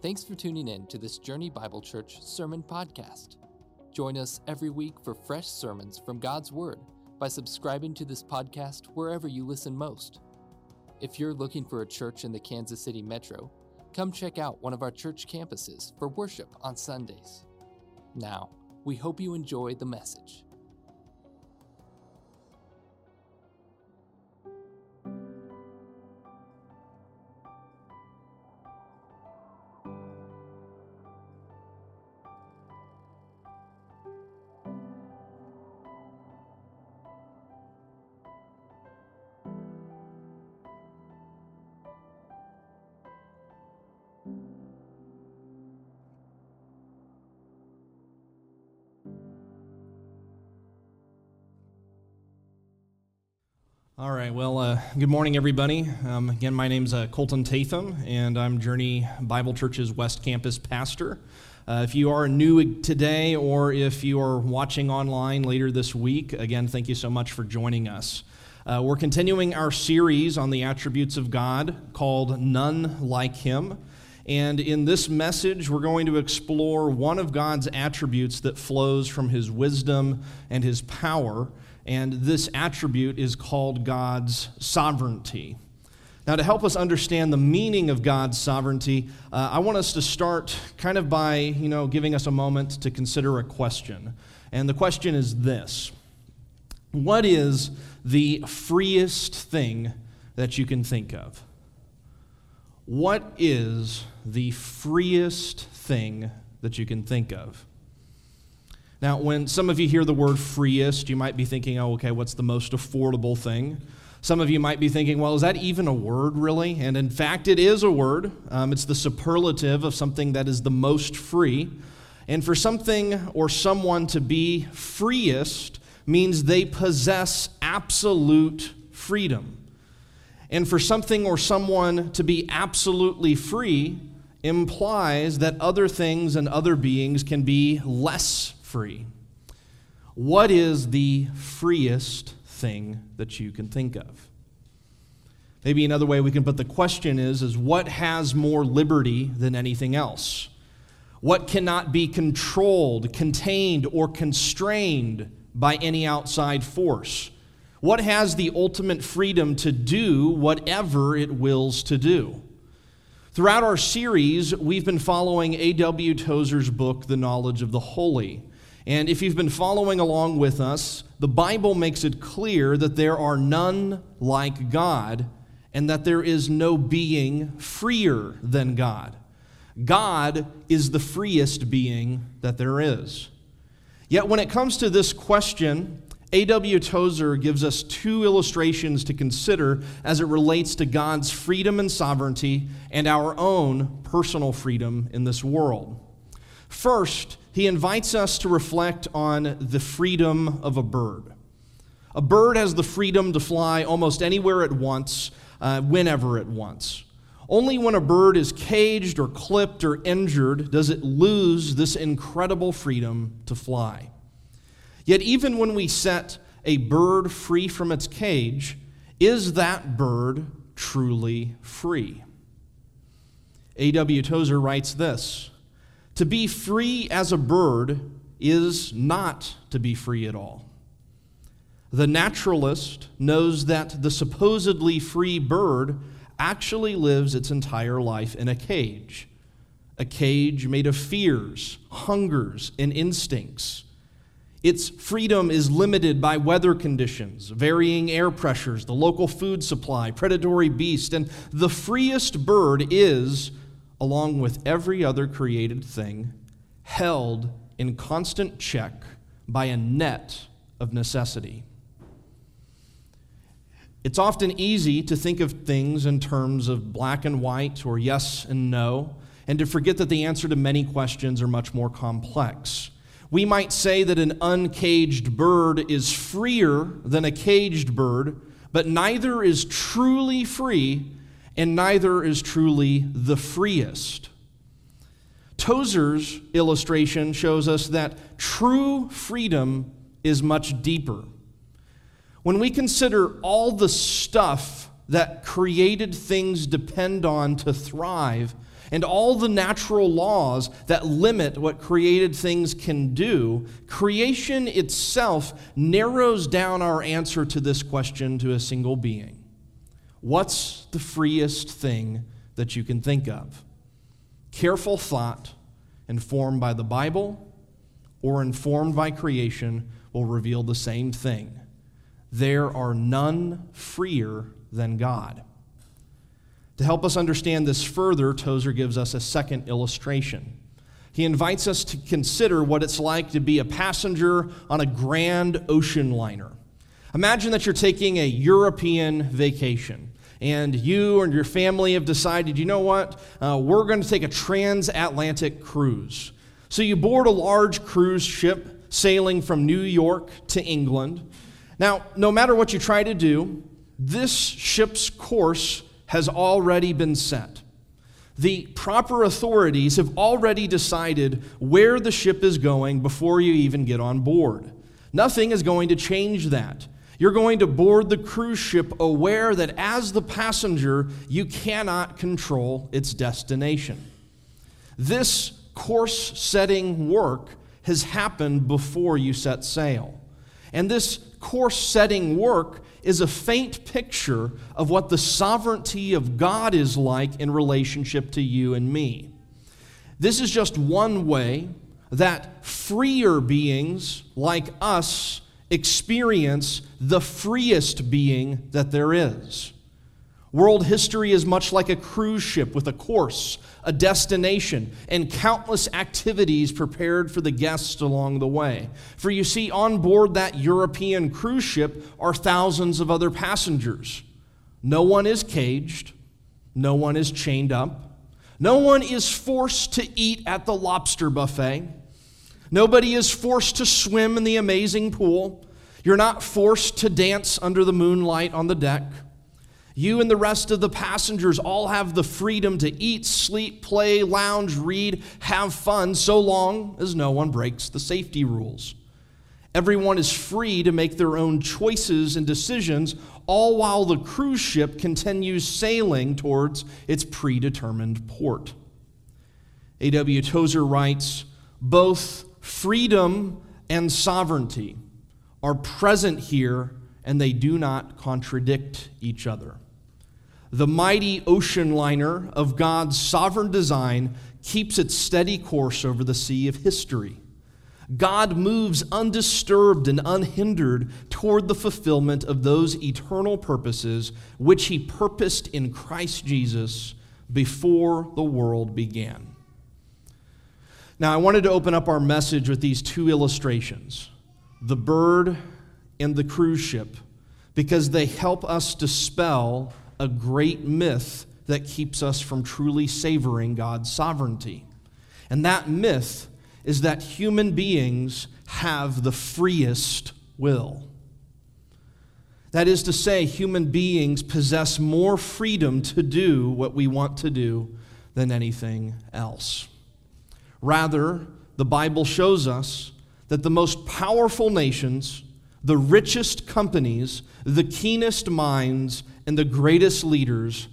Thanks for tuning in to this Journey Bible Church Sermon Podcast. Join us every week for fresh sermons from God's Word by subscribing to this podcast wherever you listen most. If you're looking for a church in the Kansas City metro, come check out one of our church campuses for worship on Sundays. Now, we hope you enjoy the message. Good morning, everybody. Um, again, my name's uh, Colton Tatham, and I'm Journey Bible Church's West Campus pastor. Uh, if you are new today or if you are watching online later this week, again, thank you so much for joining us. Uh, we're continuing our series on the attributes of God called None Like Him. And in this message, we're going to explore one of God's attributes that flows from his wisdom and his power and this attribute is called God's sovereignty. Now, to help us understand the meaning of God's sovereignty, uh, I want us to start kind of by, you know, giving us a moment to consider a question. And the question is this What is the freest thing that you can think of? What is the freest thing that you can think of? Now, when some of you hear the word freest, you might be thinking, oh, okay, what's the most affordable thing? Some of you might be thinking, well, is that even a word, really? And in fact, it is a word. Um, it's the superlative of something that is the most free. And for something or someone to be freest means they possess absolute freedom. And for something or someone to be absolutely free implies that other things and other beings can be less free. What is the freest thing that you can think of? Maybe another way we can put the question is, is what has more liberty than anything else? What cannot be controlled, contained, or constrained by any outside force? What has the ultimate freedom to do whatever it wills to do? Throughout our series, we've been following A.W. Tozer's book, The Knowledge of the Holy. And if you've been following along with us, the Bible makes it clear that there are none like God and that there is no being freer than God. God is the freest being that there is. Yet when it comes to this question, A.W. Tozer gives us two illustrations to consider as it relates to God's freedom and sovereignty and our own personal freedom in this world. First, he invites us to reflect on the freedom of a bird. A bird has the freedom to fly almost anywhere it wants, uh, whenever it wants. Only when a bird is caged or clipped or injured does it lose this incredible freedom to fly. Yet, even when we set a bird free from its cage, is that bird truly free? A.W. Tozer writes this to be free as a bird is not to be free at all. The naturalist knows that the supposedly free bird actually lives its entire life in a cage, a cage made of fears, hungers, and instincts. Its freedom is limited by weather conditions, varying air pressures, the local food supply, predatory beasts, and the freest bird is along with every other created thing, held in constant check by a net of necessity. It's often easy to think of things in terms of black and white or yes and no, and to forget that the answer to many questions are much more complex. We might say that an uncaged bird is freer than a caged bird, but neither is truly free and neither is truly the freest. Tozer's illustration shows us that true freedom is much deeper. When we consider all the stuff that created things depend on to thrive, and all the natural laws that limit what created things can do, creation itself narrows down our answer to this question to a single being What's the freest thing that you can think of? Careful thought, informed by the Bible or informed by creation, will reveal the same thing. There are none freer than God. To help us understand this further, Tozer gives us a second illustration. He invites us to consider what it's like to be a passenger on a grand ocean liner. Imagine that you're taking a European vacation and you and your family have decided, you know what, uh, we're going to take a transatlantic cruise. So you board a large cruise ship sailing from New York to England. Now, no matter what you try to do, this ship's course has already been set. The proper authorities have already decided where the ship is going before you even get on board. Nothing is going to change that. You're going to board the cruise ship aware that as the passenger, you cannot control its destination. This course setting work has happened before you set sail. And this course setting work is a faint picture of what the sovereignty of God is like in relationship to you and me. This is just one way that freer beings like us experience the freest being that there is. World history is much like a cruise ship with a course, a destination, and countless activities prepared for the guests along the way. For you see, on board that European cruise ship are thousands of other passengers. No one is caged, no one is chained up, no one is forced to eat at the lobster buffet, nobody is forced to swim in the amazing pool. You're not forced to dance under the moonlight on the deck. You and the rest of the passengers all have the freedom to eat, sleep, play, lounge, read, have fun, so long as no one breaks the safety rules. Everyone is free to make their own choices and decisions, all while the cruise ship continues sailing towards its predetermined port. A.W. Tozer writes Both freedom and sovereignty are present here, and they do not contradict each other the mighty ocean liner of God's sovereign design keeps its steady course over the sea of history. God moves undisturbed and unhindered toward the fulfillment of those eternal purposes which He purposed in Christ Jesus before the world began. Now, I wanted to open up our message with these two illustrations the bird and the cruise ship, because they help us dispel a great myth that keeps us from truly savoring God's sovereignty. And that myth is that human beings have the freest will. That is to say, human beings possess more freedom to do what we want to do than anything else. Rather, the Bible shows us that the most powerful nations, the richest companies, the keenest minds, and the greatest leaders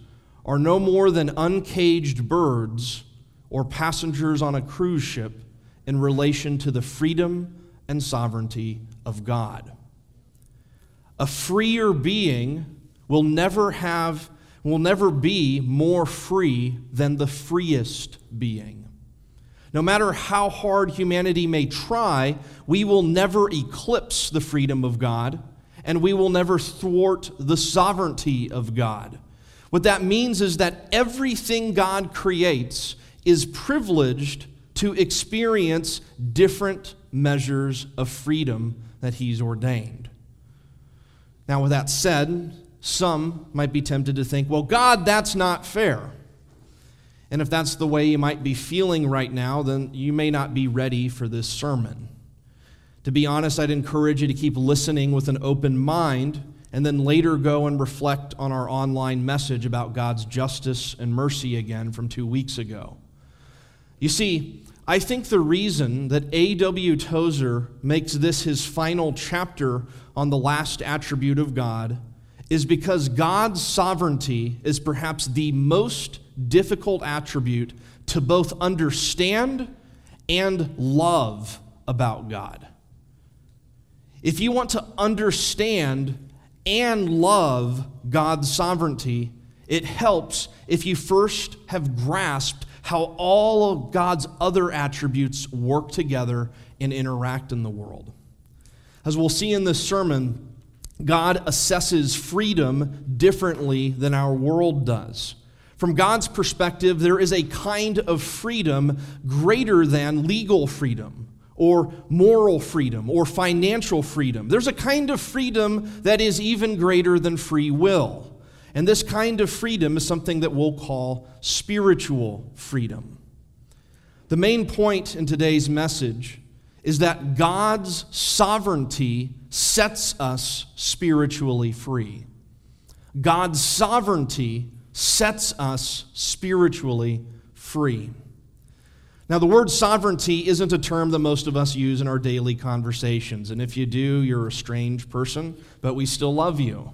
are no more than uncaged birds or passengers on a cruise ship in relation to the freedom and sovereignty of God. A freer being will never have will never be more free than the freest being. No matter how hard humanity may try, we will never eclipse the freedom of God and we will never thwart the sovereignty of God. What that means is that everything God creates is privileged to experience different measures of freedom that He's ordained. Now, with that said, some might be tempted to think, well, God, that's not fair. And if that's the way you might be feeling right now, then you may not be ready for this sermon. To be honest, I'd encourage you to keep listening with an open mind and then later go and reflect on our online message about God's justice and mercy again from two weeks ago. You see, I think the reason that A.W. Tozer makes this his final chapter on the last attribute of God is because God's sovereignty is perhaps the most difficult attribute to both understand and love about God. If you want to understand and love God's sovereignty, it helps if you first have grasped how all of God's other attributes work together and interact in the world. As we'll see in this sermon, God assesses freedom differently than our world does. From God's perspective, there is a kind of freedom greater than legal freedom or moral freedom or financial freedom. There's a kind of freedom that is even greater than free will. And this kind of freedom is something that we'll call spiritual freedom. The main point in today's message is that God's sovereignty sets us spiritually free. God's sovereignty sets us spiritually free. Now, the word sovereignty isn't a term that most of us use in our daily conversations. And if you do, you're a strange person, but we still love you.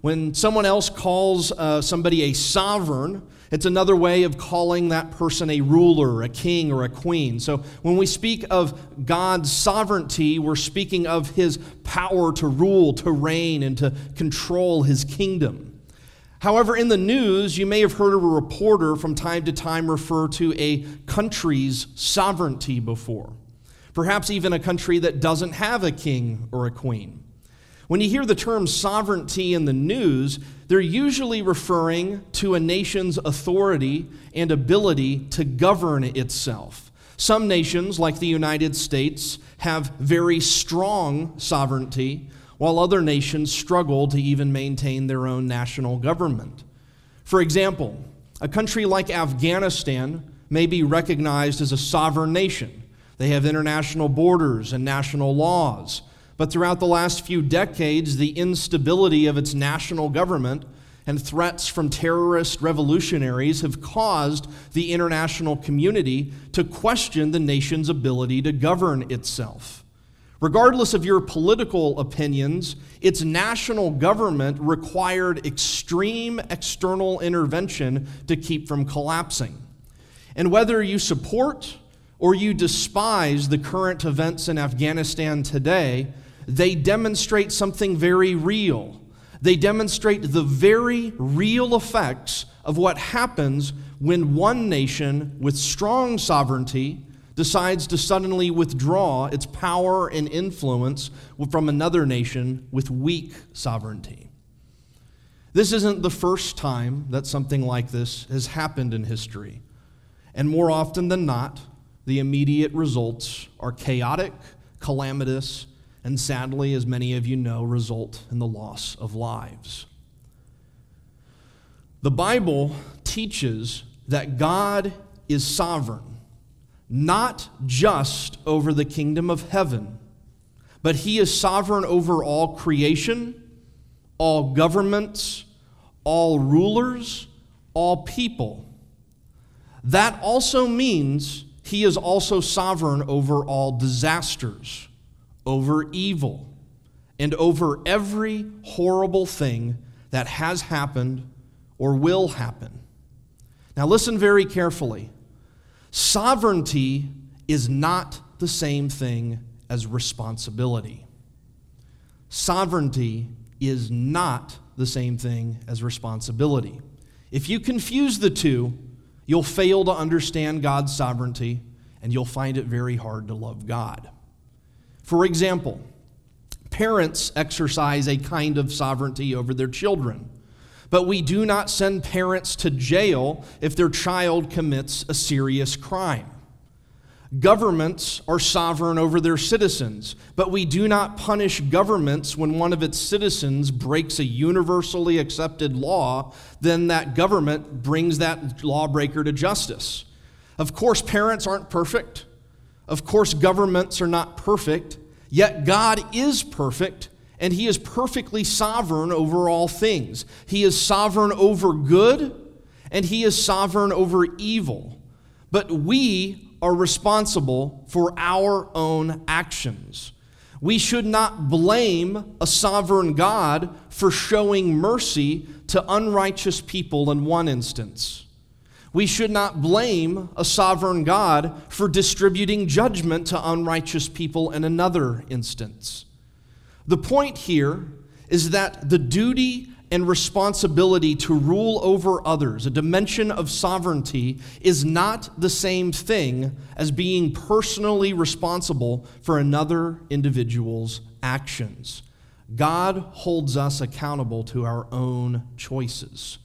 When someone else calls uh, somebody a sovereign, it's another way of calling that person a ruler, a king, or a queen. So when we speak of God's sovereignty, we're speaking of his power to rule, to reign, and to control his kingdom. However, in the news, you may have heard a reporter from time to time refer to a country's sovereignty before, perhaps even a country that doesn't have a king or a queen. When you hear the term sovereignty in the news, they're usually referring to a nation's authority and ability to govern itself. Some nations, like the United States, have very strong sovereignty, while other nations struggle to even maintain their own national government. For example, a country like Afghanistan may be recognized as a sovereign nation. They have international borders and national laws. But throughout the last few decades, the instability of its national government and threats from terrorist revolutionaries have caused the international community to question the nation's ability to govern itself. Regardless of your political opinions, its national government required extreme external intervention to keep from collapsing. And whether you support or you despise the current events in Afghanistan today, they demonstrate something very real. They demonstrate the very real effects of what happens when one nation with strong sovereignty decides to suddenly withdraw its power and influence from another nation with weak sovereignty. This isn't the first time that something like this has happened in history. And more often than not, the immediate results are chaotic, calamitous, and sadly, as many of you know, result in the loss of lives. The Bible teaches that God is sovereign not just over the kingdom of heaven, but he is sovereign over all creation, all governments, all rulers, all people. That also means he is also sovereign over all disasters, over evil, and over every horrible thing that has happened or will happen. Now, listen very carefully. Sovereignty is not the same thing as responsibility. Sovereignty is not the same thing as responsibility. If you confuse the two, you'll fail to understand God's sovereignty and you'll find it very hard to love God. For example, parents exercise a kind of sovereignty over their children. But we do not send parents to jail if their child commits a serious crime. Governments are sovereign over their citizens, but we do not punish governments when one of its citizens breaks a universally accepted law, then that government brings that lawbreaker to justice. Of course, parents aren't perfect. Of course, governments are not perfect. Yet God is perfect, and he is perfectly sovereign over all things. He is sovereign over good, and he is sovereign over evil. But we are responsible for our own actions. We should not blame a sovereign God for showing mercy to unrighteous people in one instance. We should not blame a sovereign God for distributing judgment to unrighteous people in another instance. The point here is that the duty and responsibility to rule over others, a dimension of sovereignty, is not the same thing as being personally responsible for another individual's actions. God holds us accountable to our own choices.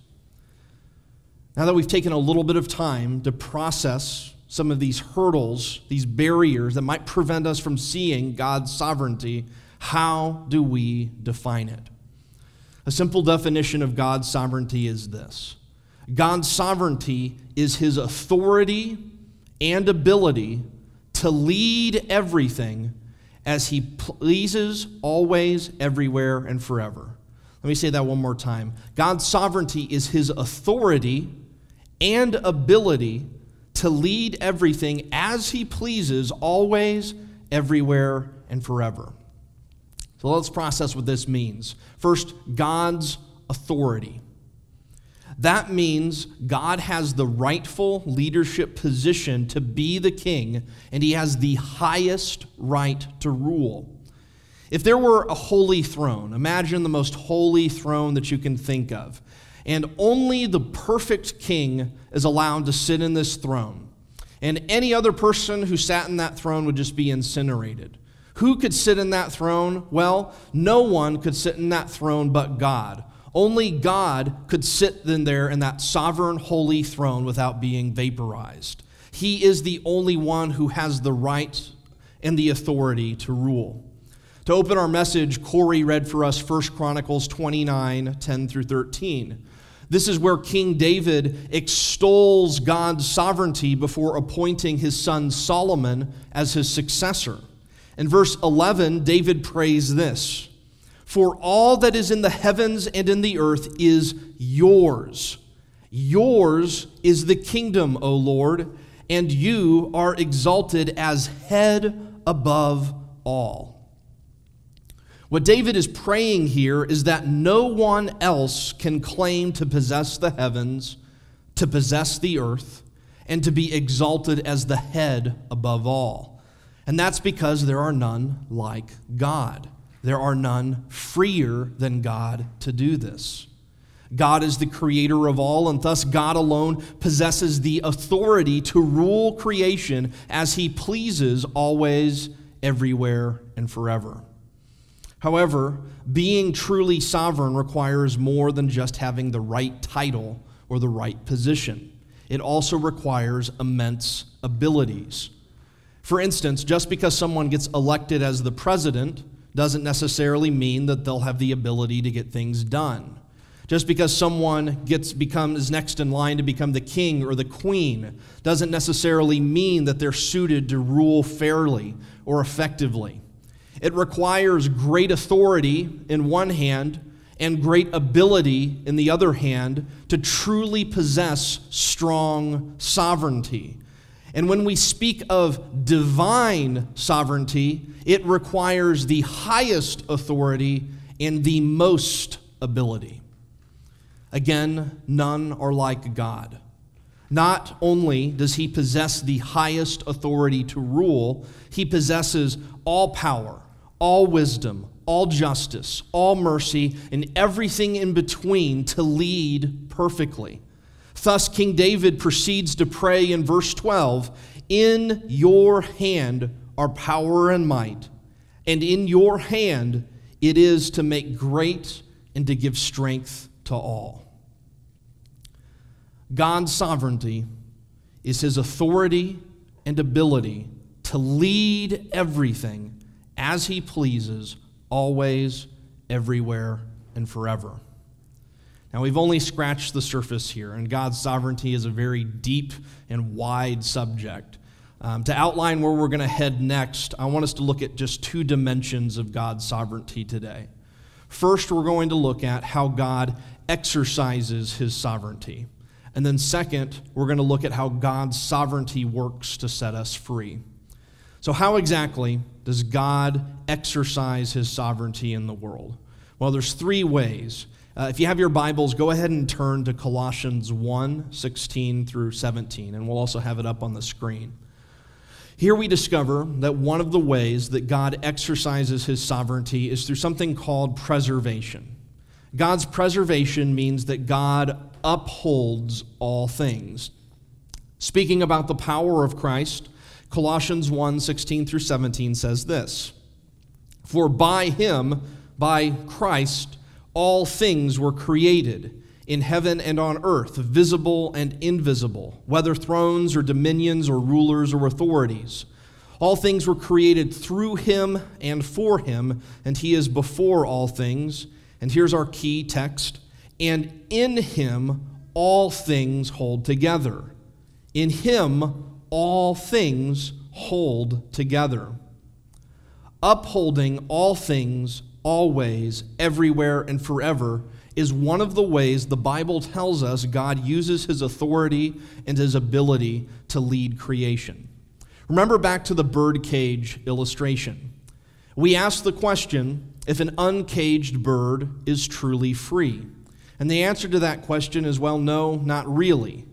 Now that we've taken a little bit of time to process some of these hurdles, these barriers that might prevent us from seeing God's sovereignty, how do we define it? A simple definition of God's sovereignty is this God's sovereignty is his authority and ability to lead everything as he pleases, always, everywhere, and forever. Let me say that one more time. God's sovereignty is his authority and ability to lead everything as he pleases, always, everywhere, and forever. So let's process what this means. First, God's authority. That means God has the rightful leadership position to be the king, and he has the highest right to rule. If there were a holy throne, imagine the most holy throne that you can think of, and only the perfect king is allowed to sit in this throne, and any other person who sat in that throne would just be incinerated. Who could sit in that throne? Well, no one could sit in that throne but God. Only God could sit in there in that sovereign, holy throne without being vaporized. He is the only one who has the right and the authority to rule. To open our message, Corey read for us 1 Chronicles 29 10 through 13. This is where King David extols God's sovereignty before appointing his son Solomon as his successor. In verse 11, David prays this For all that is in the heavens and in the earth is yours. Yours is the kingdom, O Lord, and you are exalted as head above all. What David is praying here is that no one else can claim to possess the heavens, to possess the earth, and to be exalted as the head above all. And that's because there are none like God. There are none freer than God to do this. God is the creator of all, and thus God alone possesses the authority to rule creation as he pleases, always, everywhere, and forever. However, being truly sovereign requires more than just having the right title or the right position, it also requires immense abilities. For instance, just because someone gets elected as the president doesn't necessarily mean that they'll have the ability to get things done. Just because someone gets becomes next in line to become the king or the queen doesn't necessarily mean that they're suited to rule fairly or effectively. It requires great authority in one hand and great ability in the other hand to truly possess strong sovereignty. And when we speak of divine sovereignty, it requires the highest authority and the most ability. Again, none are like God. Not only does he possess the highest authority to rule, he possesses all power, all wisdom, all justice, all mercy, and everything in between to lead perfectly. Thus, King David proceeds to pray in verse 12 In your hand are power and might, and in your hand it is to make great and to give strength to all. God's sovereignty is his authority and ability to lead everything as he pleases, always, everywhere, and forever. Now, we've only scratched the surface here, and God's sovereignty is a very deep and wide subject. Um, to outline where we're going to head next, I want us to look at just two dimensions of God's sovereignty today. First, we're going to look at how God exercises his sovereignty. And then, second, we're going to look at how God's sovereignty works to set us free. So, how exactly does God exercise his sovereignty in the world? Well, there's three ways. Uh, if you have your Bibles, go ahead and turn to Colossians 1 16 through 17, and we'll also have it up on the screen. Here we discover that one of the ways that God exercises his sovereignty is through something called preservation. God's preservation means that God upholds all things. Speaking about the power of Christ, Colossians 1 16 through 17 says this For by him, by Christ, all things were created in heaven and on earth, visible and invisible, whether thrones or dominions or rulers or authorities. All things were created through him and for him, and he is before all things. And here's our key text and in him all things hold together. In him all things hold together. Upholding all things, always, everywhere, and forever is one of the ways the Bible tells us God uses his authority and his ability to lead creation. Remember back to the birdcage illustration. We asked the question if an uncaged bird is truly free. And the answer to that question is well, no, not really.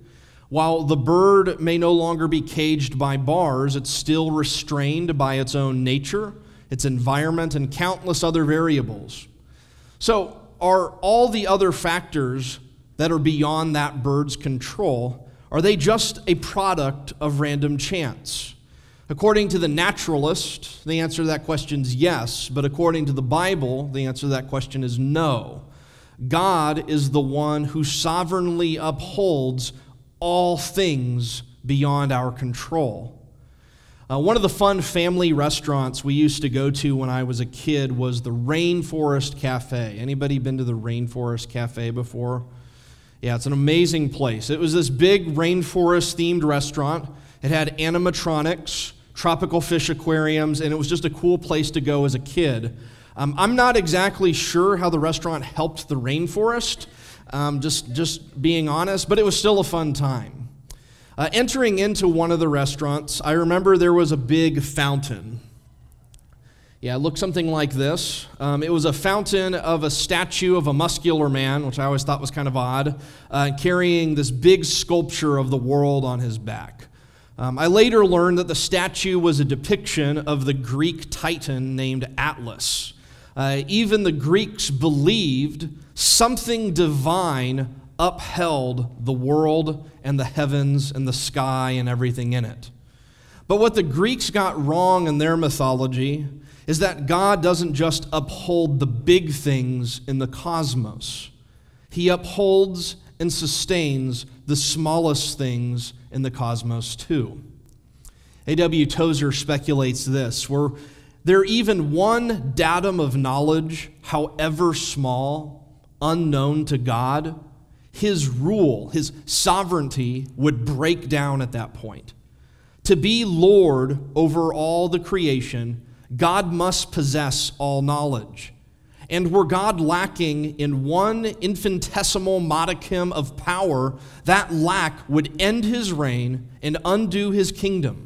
While the bird may no longer be caged by bars, it's still restrained by its own nature, its environment, and countless other variables. So, are all the other factors that are beyond that bird's control, are they just a product of random chance? According to the naturalist, the answer to that question is yes, but according to the Bible, the answer to that question is no. God is the one who sovereignly upholds all things beyond our control. Uh, one of the fun family restaurants we used to go to when I was a kid was the Rainforest Cafe. Anybody been to the Rainforest Cafe before? Yeah, it's an amazing place. It was this big rainforest themed restaurant. It had animatronics, tropical fish aquariums, and it was just a cool place to go as a kid. Um, I'm not exactly sure how the restaurant helped the rainforest, um, just, just being honest, but it was still a fun time. Uh, entering into one of the restaurants, I remember there was a big fountain. Yeah, it looked something like this. Um, it was a fountain of a statue of a muscular man, which I always thought was kind of odd, uh, carrying this big sculpture of the world on his back. Um, I later learned that the statue was a depiction of the Greek titan named Atlas. Uh, even the Greeks believed something divine upheld the world and the heavens and the sky and everything in it. But what the Greeks got wrong in their mythology is that God doesn't just uphold the big things in the cosmos, He upholds and sustains the smallest things in the cosmos too. A.W. Tozer speculates this were there even one datum of knowledge, however small, unknown to God, his rule, his sovereignty would break down at that point. To be Lord over all the creation, God must possess all knowledge. And were God lacking in one infinitesimal modicum of power, that lack would end his reign and undo his kingdom.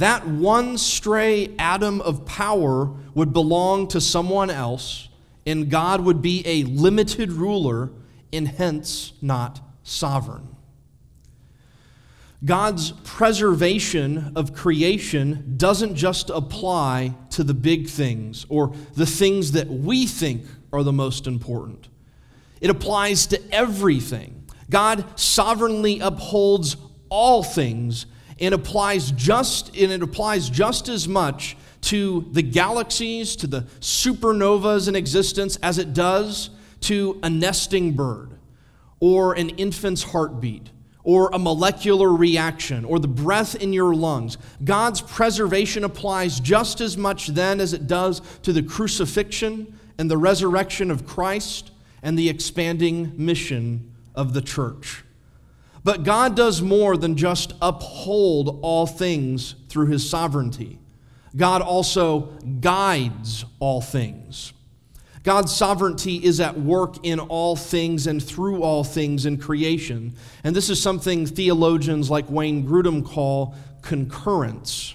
That one stray atom of power would belong to someone else, and God would be a limited ruler and hence not sovereign. God's preservation of creation doesn't just apply to the big things or the things that we think are the most important. It applies to everything. God sovereignly upholds all things and applies just and it applies just as much to the galaxies, to the supernovas in existence as it does to a nesting bird or an infant's heartbeat or a molecular reaction or the breath in your lungs. God's preservation applies just as much then as it does to the crucifixion and the resurrection of Christ and the expanding mission of the church. But God does more than just uphold all things through his sovereignty. God also guides all things. God's sovereignty is at work in all things and through all things in creation. And this is something theologians like Wayne Grudem call concurrence.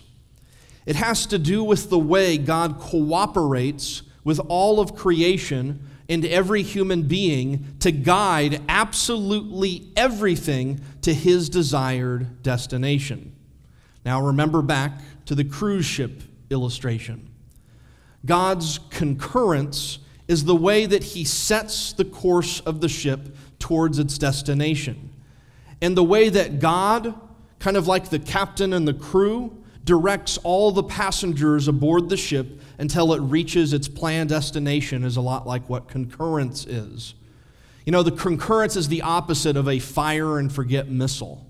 It has to do with the way God cooperates with all of creation and every human being to guide absolutely everything to his desired destination. Now, remember back to the cruise ship illustration. God's concurrence is the way that he sets the course of the ship towards its destination. And the way that God, kind of like the captain and the crew, directs all the passengers aboard the ship until it reaches its planned destination is a lot like what concurrence is. You know, the concurrence is the opposite of a fire and forget missile.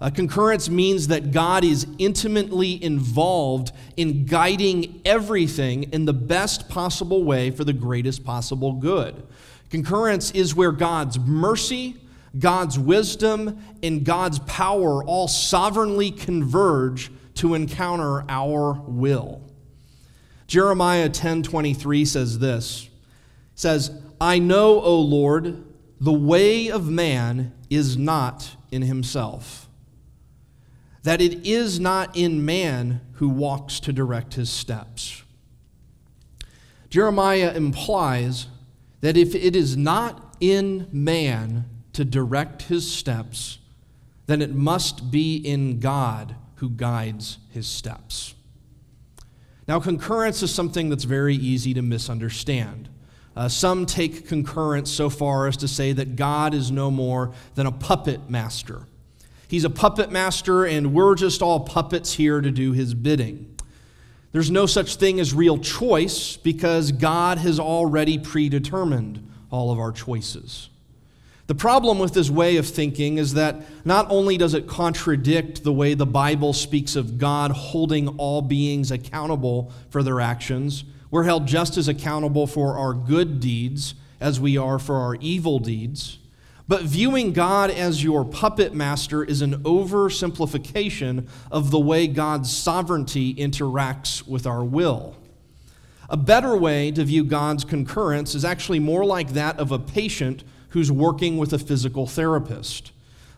Uh, concurrence means that God is intimately involved in guiding everything in the best possible way for the greatest possible good. Concurrence is where God's mercy, God's wisdom, and God's power all sovereignly converge to encounter our will. Jeremiah 10:23 says this. says, "I know, O Lord, the way of man is not in himself." That it is not in man who walks to direct his steps. Jeremiah implies that if it is not in man to direct his steps, then it must be in God who guides his steps. Now, concurrence is something that's very easy to misunderstand. Uh, some take concurrence so far as to say that God is no more than a puppet master. He's a puppet master, and we're just all puppets here to do his bidding. There's no such thing as real choice because God has already predetermined all of our choices. The problem with this way of thinking is that not only does it contradict the way the Bible speaks of God holding all beings accountable for their actions, we're held just as accountable for our good deeds as we are for our evil deeds. But viewing God as your puppet master is an oversimplification of the way God's sovereignty interacts with our will. A better way to view God's concurrence is actually more like that of a patient who's working with a physical therapist.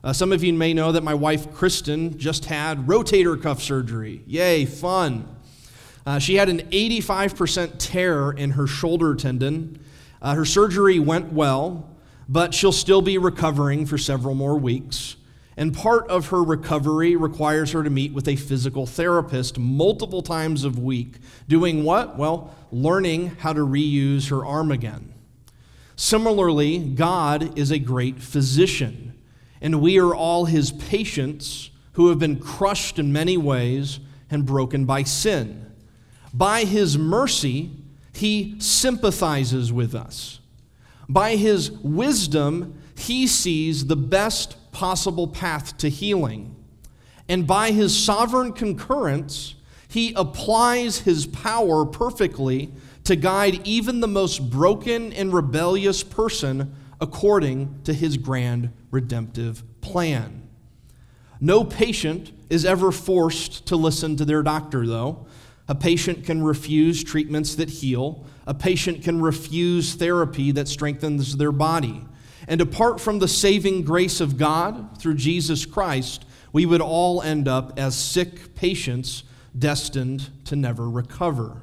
Uh, some of you may know that my wife, Kristen, just had rotator cuff surgery. Yay, fun. Uh, she had an 85% tear in her shoulder tendon. Uh, her surgery went well, but she'll still be recovering for several more weeks. And part of her recovery requires her to meet with a physical therapist multiple times a week. Doing what? Well, learning how to reuse her arm again. Similarly, God is a great physician, and we are all his patients who have been crushed in many ways and broken by sin. By his mercy, he sympathizes with us. By his wisdom, he sees the best possible path to healing. And by his sovereign concurrence, he applies his power perfectly to guide even the most broken and rebellious person according to his grand redemptive plan. No patient is ever forced to listen to their doctor, though. A patient can refuse treatments that heal. A patient can refuse therapy that strengthens their body. And apart from the saving grace of God through Jesus Christ, we would all end up as sick patients destined to never recover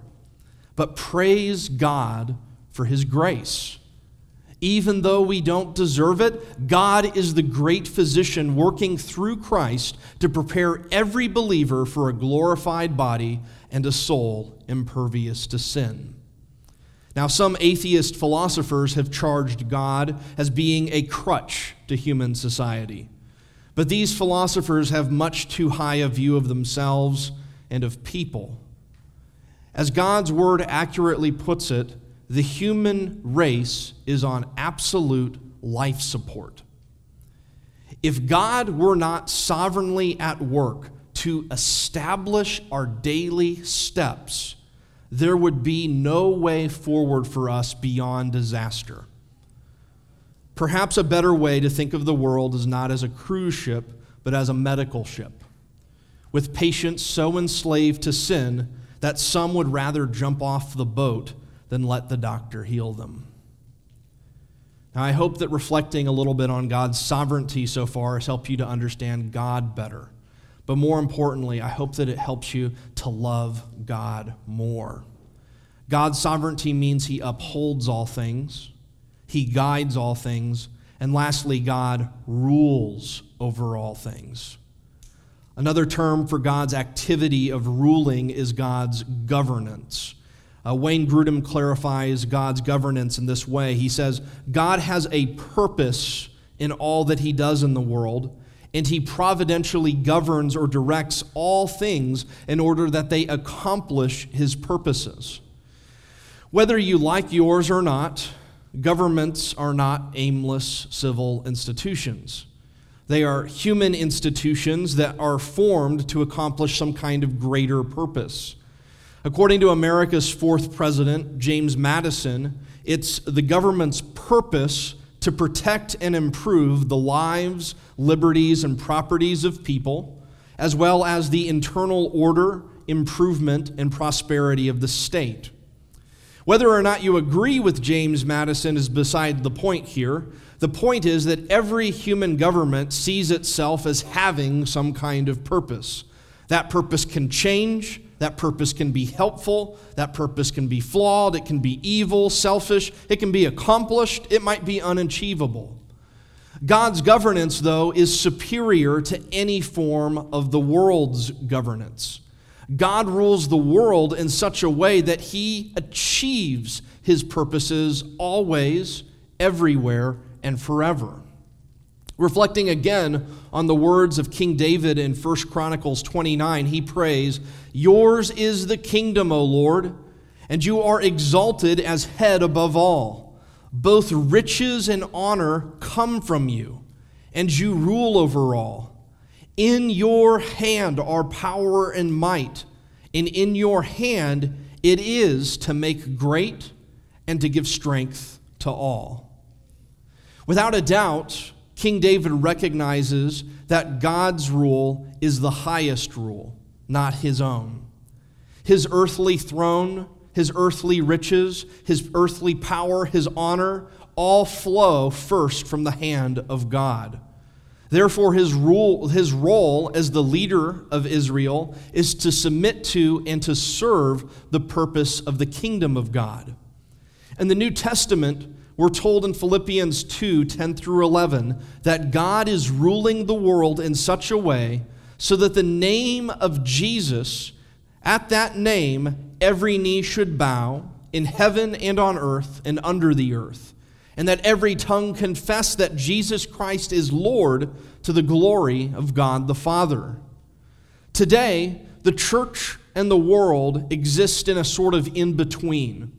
but praise God for His grace. Even though we don't deserve it, God is the great physician working through Christ to prepare every believer for a glorified body and a soul impervious to sin. Now, some atheist philosophers have charged God as being a crutch to human society. But these philosophers have much too high a view of themselves and of people. As God's word accurately puts it, the human race is on absolute life support. If God were not sovereignly at work to establish our daily steps, there would be no way forward for us beyond disaster. Perhaps a better way to think of the world is not as a cruise ship, but as a medical ship, with patients so enslaved to sin that some would rather jump off the boat than let the doctor heal them. Now, I hope that reflecting a little bit on God's sovereignty so far has helped you to understand God better. But more importantly, I hope that it helps you to love God more. God's sovereignty means he upholds all things, he guides all things, and lastly, God rules over all things. Another term for God's activity of ruling is God's governance. Uh, Wayne Grudem clarifies God's governance in this way. He says, God has a purpose in all that he does in the world, and he providentially governs or directs all things in order that they accomplish his purposes. Whether you like yours or not, governments are not aimless civil institutions. They are human institutions that are formed to accomplish some kind of greater purpose. According to America's fourth president, James Madison, it's the government's purpose to protect and improve the lives, liberties, and properties of people, as well as the internal order, improvement, and prosperity of the state. Whether or not you agree with James Madison is beside the point here. The point is that every human government sees itself as having some kind of purpose. That purpose can change, that purpose can be helpful, that purpose can be flawed, it can be evil, selfish, it can be accomplished, it might be unachievable. God's governance, though, is superior to any form of the world's governance. God rules the world in such a way that he achieves his purposes always, everywhere, and forever. Reflecting again on the words of King David in 1 Chronicles 29, he prays, Yours is the kingdom, O Lord, and you are exalted as head above all. Both riches and honor come from you, and you rule over all. In your hand are power and might, and in your hand it is to make great and to give strength to all. Without a doubt, King David recognizes that God's rule is the highest rule, not his own. His earthly throne, his earthly riches, his earthly power, his honor, all flow first from the hand of God. Therefore, his, rule, his role as the leader of Israel is to submit to and to serve the purpose of the kingdom of God. And the New Testament, we're told in Philippians 2 10 through 11 that God is ruling the world in such a way so that the name of Jesus, at that name, every knee should bow in heaven and on earth and under the earth and that every tongue confess that Jesus Christ is Lord to the glory of God the Father. Today, the church and the world exist in a sort of in between.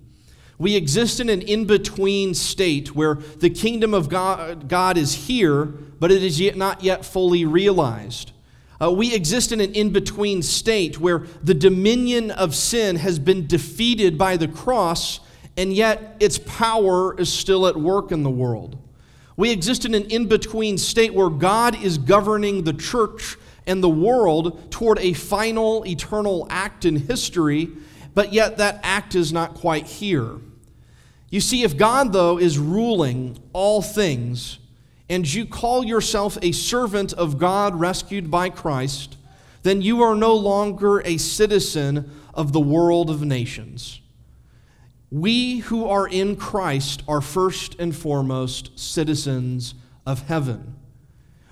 We exist in an in between state where the kingdom of God, God, is here, but it is yet not yet fully realized. Uh, we exist in an in between state where the dominion of sin has been defeated by the cross and yet its power is still at work in the world. We exist in an in between state where God is governing the church and the world toward a final eternal act in history, but yet that act is not quite here. You see, if God, though, is ruling all things, and you call yourself a servant of God rescued by Christ, then you are no longer a citizen of the world of nations. We who are in Christ are first and foremost citizens of heaven.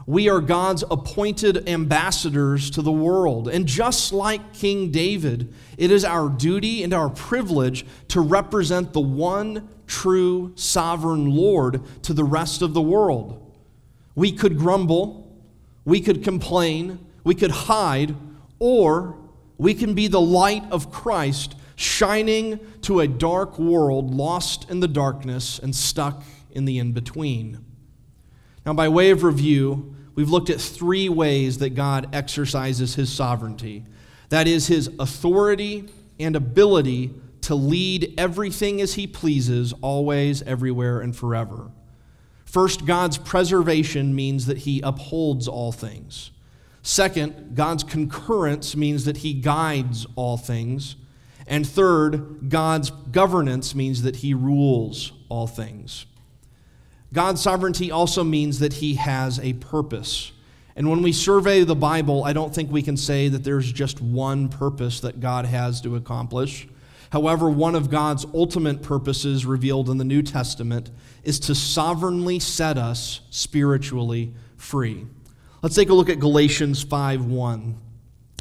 We are God's appointed ambassadors to the world. And just like King David, it is our duty and our privilege to represent the one true sovereign Lord to the rest of the world. We could grumble, we could complain, we could hide, or we can be the light of Christ shining to a dark world lost in the darkness and stuck in the in between. Now, by way of review, we've looked at three ways that God exercises his sovereignty that is, his authority and ability to lead everything as he pleases, always, everywhere, and forever. First, God's preservation means that he upholds all things. Second, God's concurrence means that he guides all things. And third, God's governance means that he rules all things. God's sovereignty also means that he has a purpose. And when we survey the Bible, I don't think we can say that there's just one purpose that God has to accomplish. However, one of God's ultimate purposes revealed in the New Testament is to sovereignly set us spiritually free. Let's take a look at Galatians 5:1.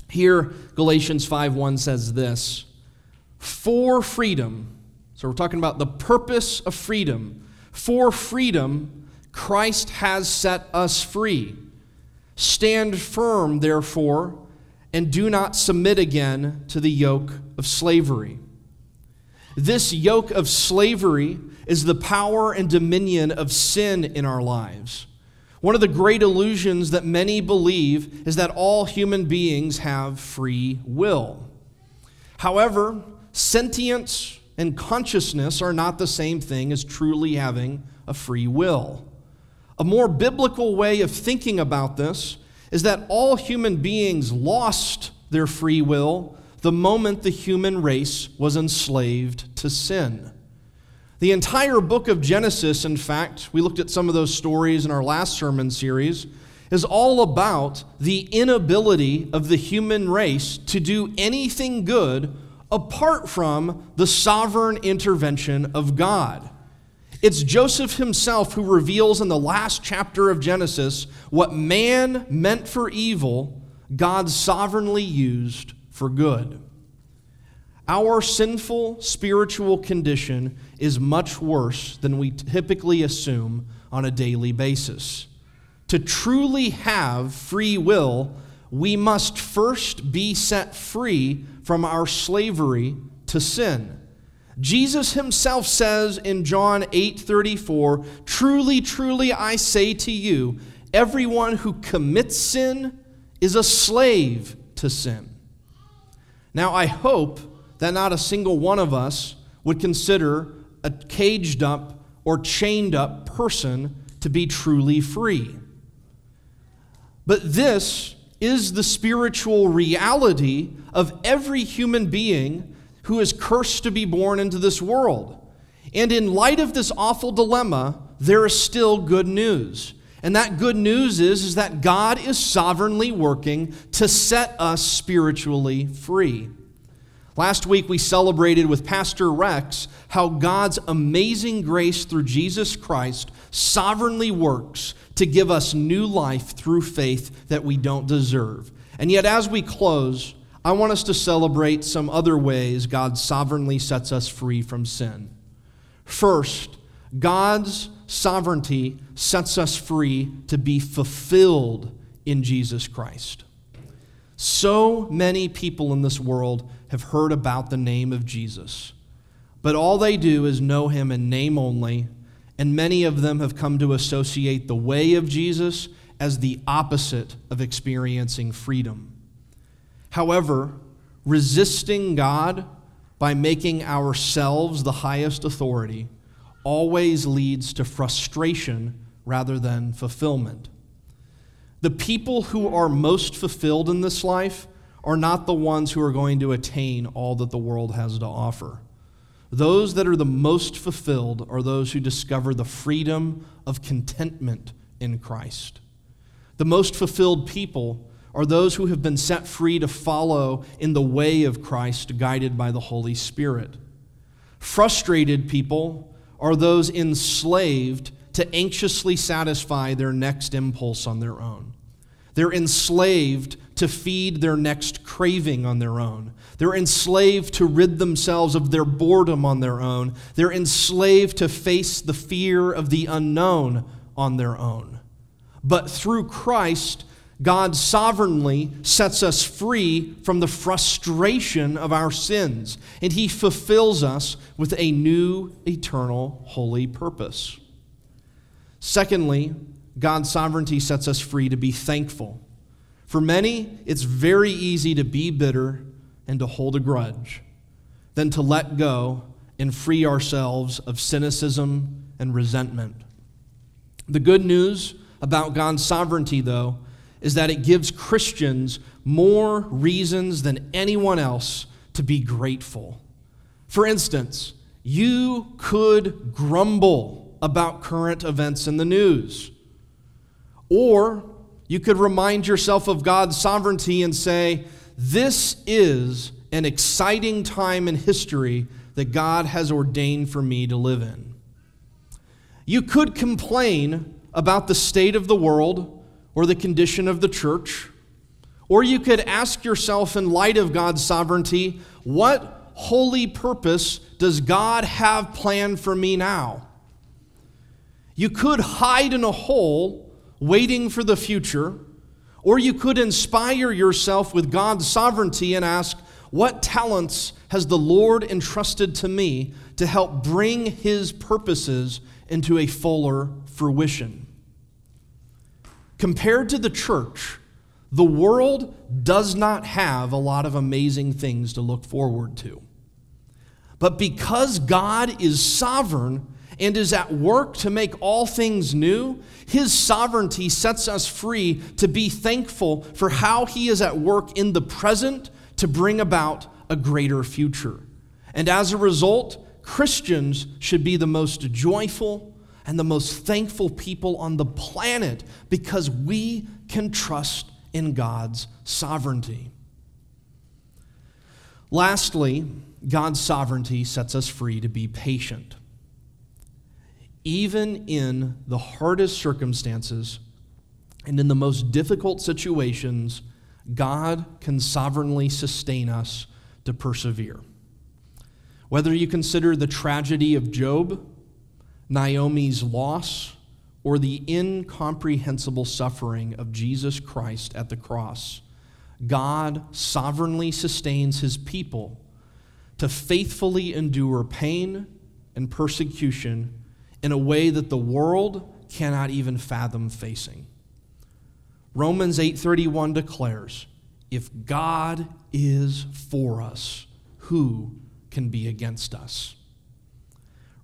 Here Galatians 5:1 says this, "For freedom." So we're talking about the purpose of freedom. For freedom Christ has set us free. Stand firm, therefore, and do not submit again to the yoke of slavery. This yoke of slavery is the power and dominion of sin in our lives. One of the great illusions that many believe is that all human beings have free will. However, sentience and consciousness are not the same thing as truly having a free will. A more biblical way of thinking about this is that all human beings lost their free will the moment the human race was enslaved to sin. The entire book of Genesis, in fact, we looked at some of those stories in our last sermon series, is all about the inability of the human race to do anything good apart from the sovereign intervention of God. It's Joseph himself who reveals in the last chapter of Genesis what man meant for evil, God sovereignly used for good. Our sinful spiritual condition is much worse than we typically assume on a daily basis. To truly have free will, we must first be set free from our slavery to sin. Jesus himself says in John 8:34, "Truly, truly I say to you, everyone who commits sin is a slave to sin." Now I hope that not a single one of us would consider a caged up or chained up person to be truly free. But this is the spiritual reality of every human being who is cursed to be born into this world. And in light of this awful dilemma, there is still good news. And that good news is, is that God is sovereignly working to set us spiritually free. Last week we celebrated with Pastor Rex how God's amazing grace through Jesus Christ sovereignly works to give us new life through faith that we don't deserve. And yet, as we close, I want us to celebrate some other ways God sovereignly sets us free from sin. First, God's sovereignty sets us free to be fulfilled in Jesus Christ. So many people in this world have heard about the name of Jesus, but all they do is know him in name only, and many of them have come to associate the way of Jesus as the opposite of experiencing freedom. However, resisting God by making ourselves the highest authority always leads to frustration rather than fulfillment. The people who are most fulfilled in this life are not the ones who are going to attain all that the world has to offer. Those that are the most fulfilled are those who discover the freedom of contentment in Christ. The most fulfilled people are those who have been set free to follow in the way of Christ, guided by the Holy Spirit. Frustrated people are those enslaved to anxiously satisfy their next impulse on their own. They're enslaved to feed their next craving on their own. They're enslaved to rid themselves of their boredom on their own. They're enslaved to face the fear of the unknown on their own. But through Christ, God sovereignly sets us free from the frustration of our sins, and He fulfills us with a new, eternal, holy purpose. Secondly, God's sovereignty sets us free to be thankful. For many, it's very easy to be bitter and to hold a grudge, than to let go and free ourselves of cynicism and resentment. The good news about God's sovereignty, though, is that it gives Christians more reasons than anyone else to be grateful. For instance, you could grumble about current events in the news, or You could remind yourself of God's sovereignty and say, This is an exciting time in history that God has ordained for me to live in. You could complain about the state of the world or the condition of the church, or you could ask yourself, in light of God's sovereignty, what holy purpose does God have planned for me now? You could hide in a hole waiting for the future, or you could inspire yourself with God's sovereignty and ask, What talents has the Lord entrusted to me to help bring his purposes into a fuller fruition? Compared to the church, the world does not have a lot of amazing things to look forward to. But because God is sovereign and is at work to make all things new, his sovereignty sets us free to be thankful for how he is at work in the present to bring about a greater future. And as a result, Christians should be the most joyful and the most thankful people on the planet because we can trust in God's sovereignty. Lastly, God's sovereignty sets us free to be patient. Even in the hardest circumstances and in the most difficult situations, God can sovereignly sustain us to persevere. Whether you consider the tragedy of Job, Naomi's loss, or the incomprehensible suffering of Jesus Christ at the cross, God sovereignly sustains his people to faithfully endure pain and persecution in a way that the world cannot even fathom facing. Romans 8:31 declares, "If God is for us, who can be against us?"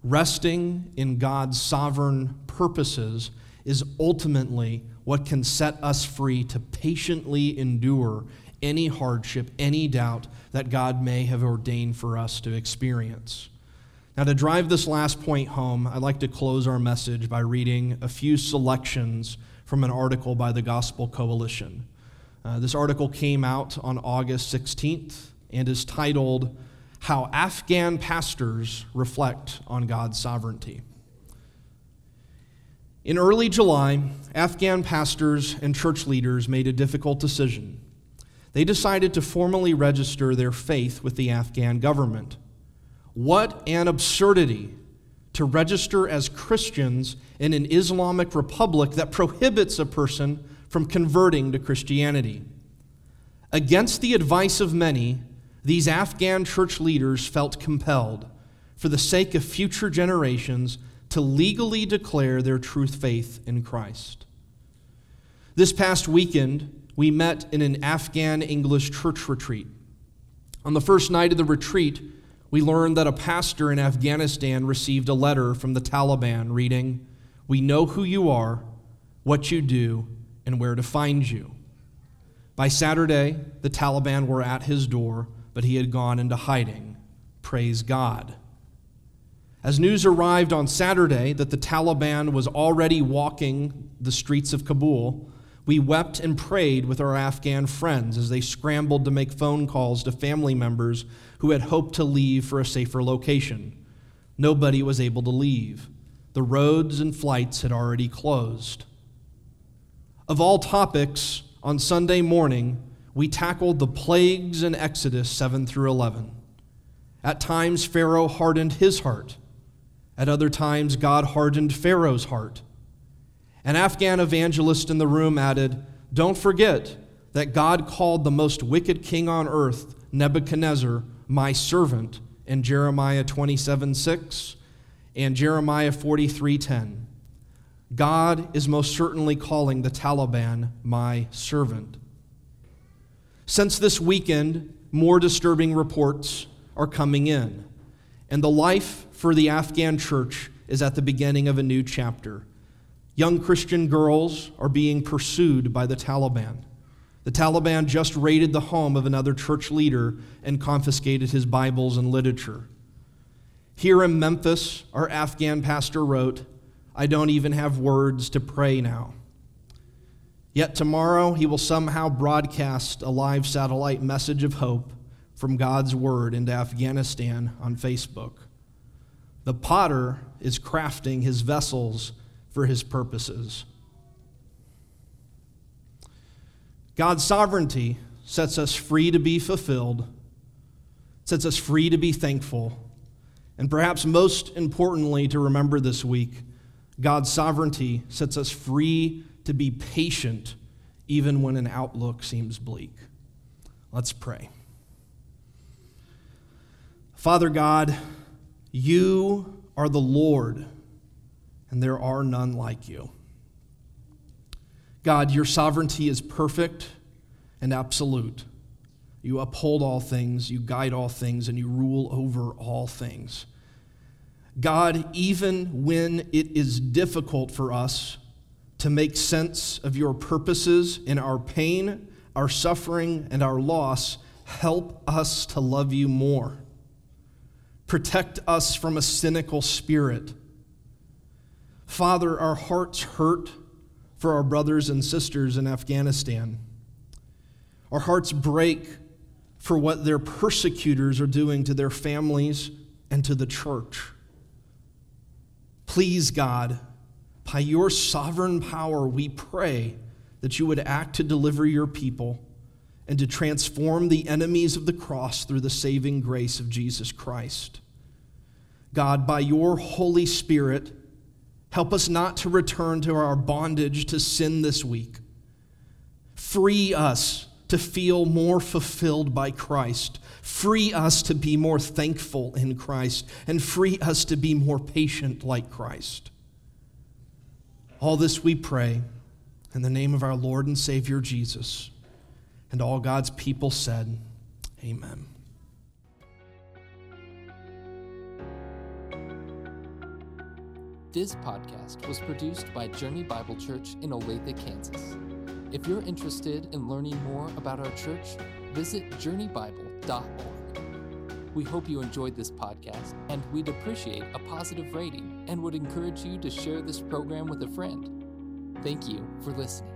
Resting in God's sovereign purposes is ultimately what can set us free to patiently endure any hardship, any doubt that God may have ordained for us to experience. Now, to drive this last point home, I'd like to close our message by reading a few selections from an article by the Gospel Coalition. Uh, this article came out on August 16th and is titled, How Afghan Pastors Reflect on God's Sovereignty. In early July, Afghan pastors and church leaders made a difficult decision. They decided to formally register their faith with the Afghan government. What an absurdity to register as Christians in an Islamic republic that prohibits a person from converting to Christianity. Against the advice of many, these Afghan church leaders felt compelled, for the sake of future generations, to legally declare their truth faith in Christ. This past weekend, we met in an Afghan English church retreat. On the first night of the retreat, we learned that a pastor in Afghanistan received a letter from the Taliban reading, We know who you are, what you do, and where to find you. By Saturday, the Taliban were at his door, but he had gone into hiding. Praise God. As news arrived on Saturday that the Taliban was already walking the streets of Kabul, we wept and prayed with our Afghan friends as they scrambled to make phone calls to family members who had hoped to leave for a safer location. Nobody was able to leave. The roads and flights had already closed. Of all topics, on Sunday morning, we tackled the plagues in Exodus 7 through 11. At times, Pharaoh hardened his heart. At other times, God hardened Pharaoh's heart. An Afghan evangelist in the room added, Don't forget that God called the most wicked king on earth, Nebuchadnezzar, my servant, in Jeremiah 27 6 and Jeremiah 43 10. God is most certainly calling the Taliban my servant. Since this weekend, more disturbing reports are coming in, and the life for the Afghan church is at the beginning of a new chapter. Young Christian girls are being pursued by the Taliban. The Taliban just raided the home of another church leader and confiscated his Bibles and literature. Here in Memphis, our Afghan pastor wrote, I don't even have words to pray now. Yet tomorrow he will somehow broadcast a live satellite message of hope from God's Word into Afghanistan on Facebook. The potter is crafting his vessels for his purposes. God's sovereignty sets us free to be fulfilled, sets us free to be thankful, and perhaps most importantly to remember this week, God's sovereignty sets us free to be patient even when an outlook seems bleak. Let's pray. Father God, you are the Lord, and there are none like you. God, your sovereignty is perfect and absolute. You uphold all things, you guide all things, and you rule over all things. God, even when it is difficult for us to make sense of your purposes in our pain, our suffering, and our loss, help us to love you more. Protect us from a cynical spirit. Father, our hearts hurt for our brothers and sisters in Afghanistan. Our hearts break for what their persecutors are doing to their families and to the church. Please, God, by your sovereign power, we pray that you would act to deliver your people and to transform the enemies of the cross through the saving grace of Jesus Christ. God, by your Holy Spirit, Help us not to return to our bondage to sin this week. Free us to feel more fulfilled by Christ. Free us to be more thankful in Christ. And free us to be more patient like Christ. All this we pray in the name of our Lord and Savior Jesus. And all God's people said, Amen. This podcast was produced by Journey Bible Church in Olathe, Kansas. If you're interested in learning more about our church, visit journeybible.org. We hope you enjoyed this podcast, and we'd appreciate a positive rating and would encourage you to share this program with a friend. Thank you for listening.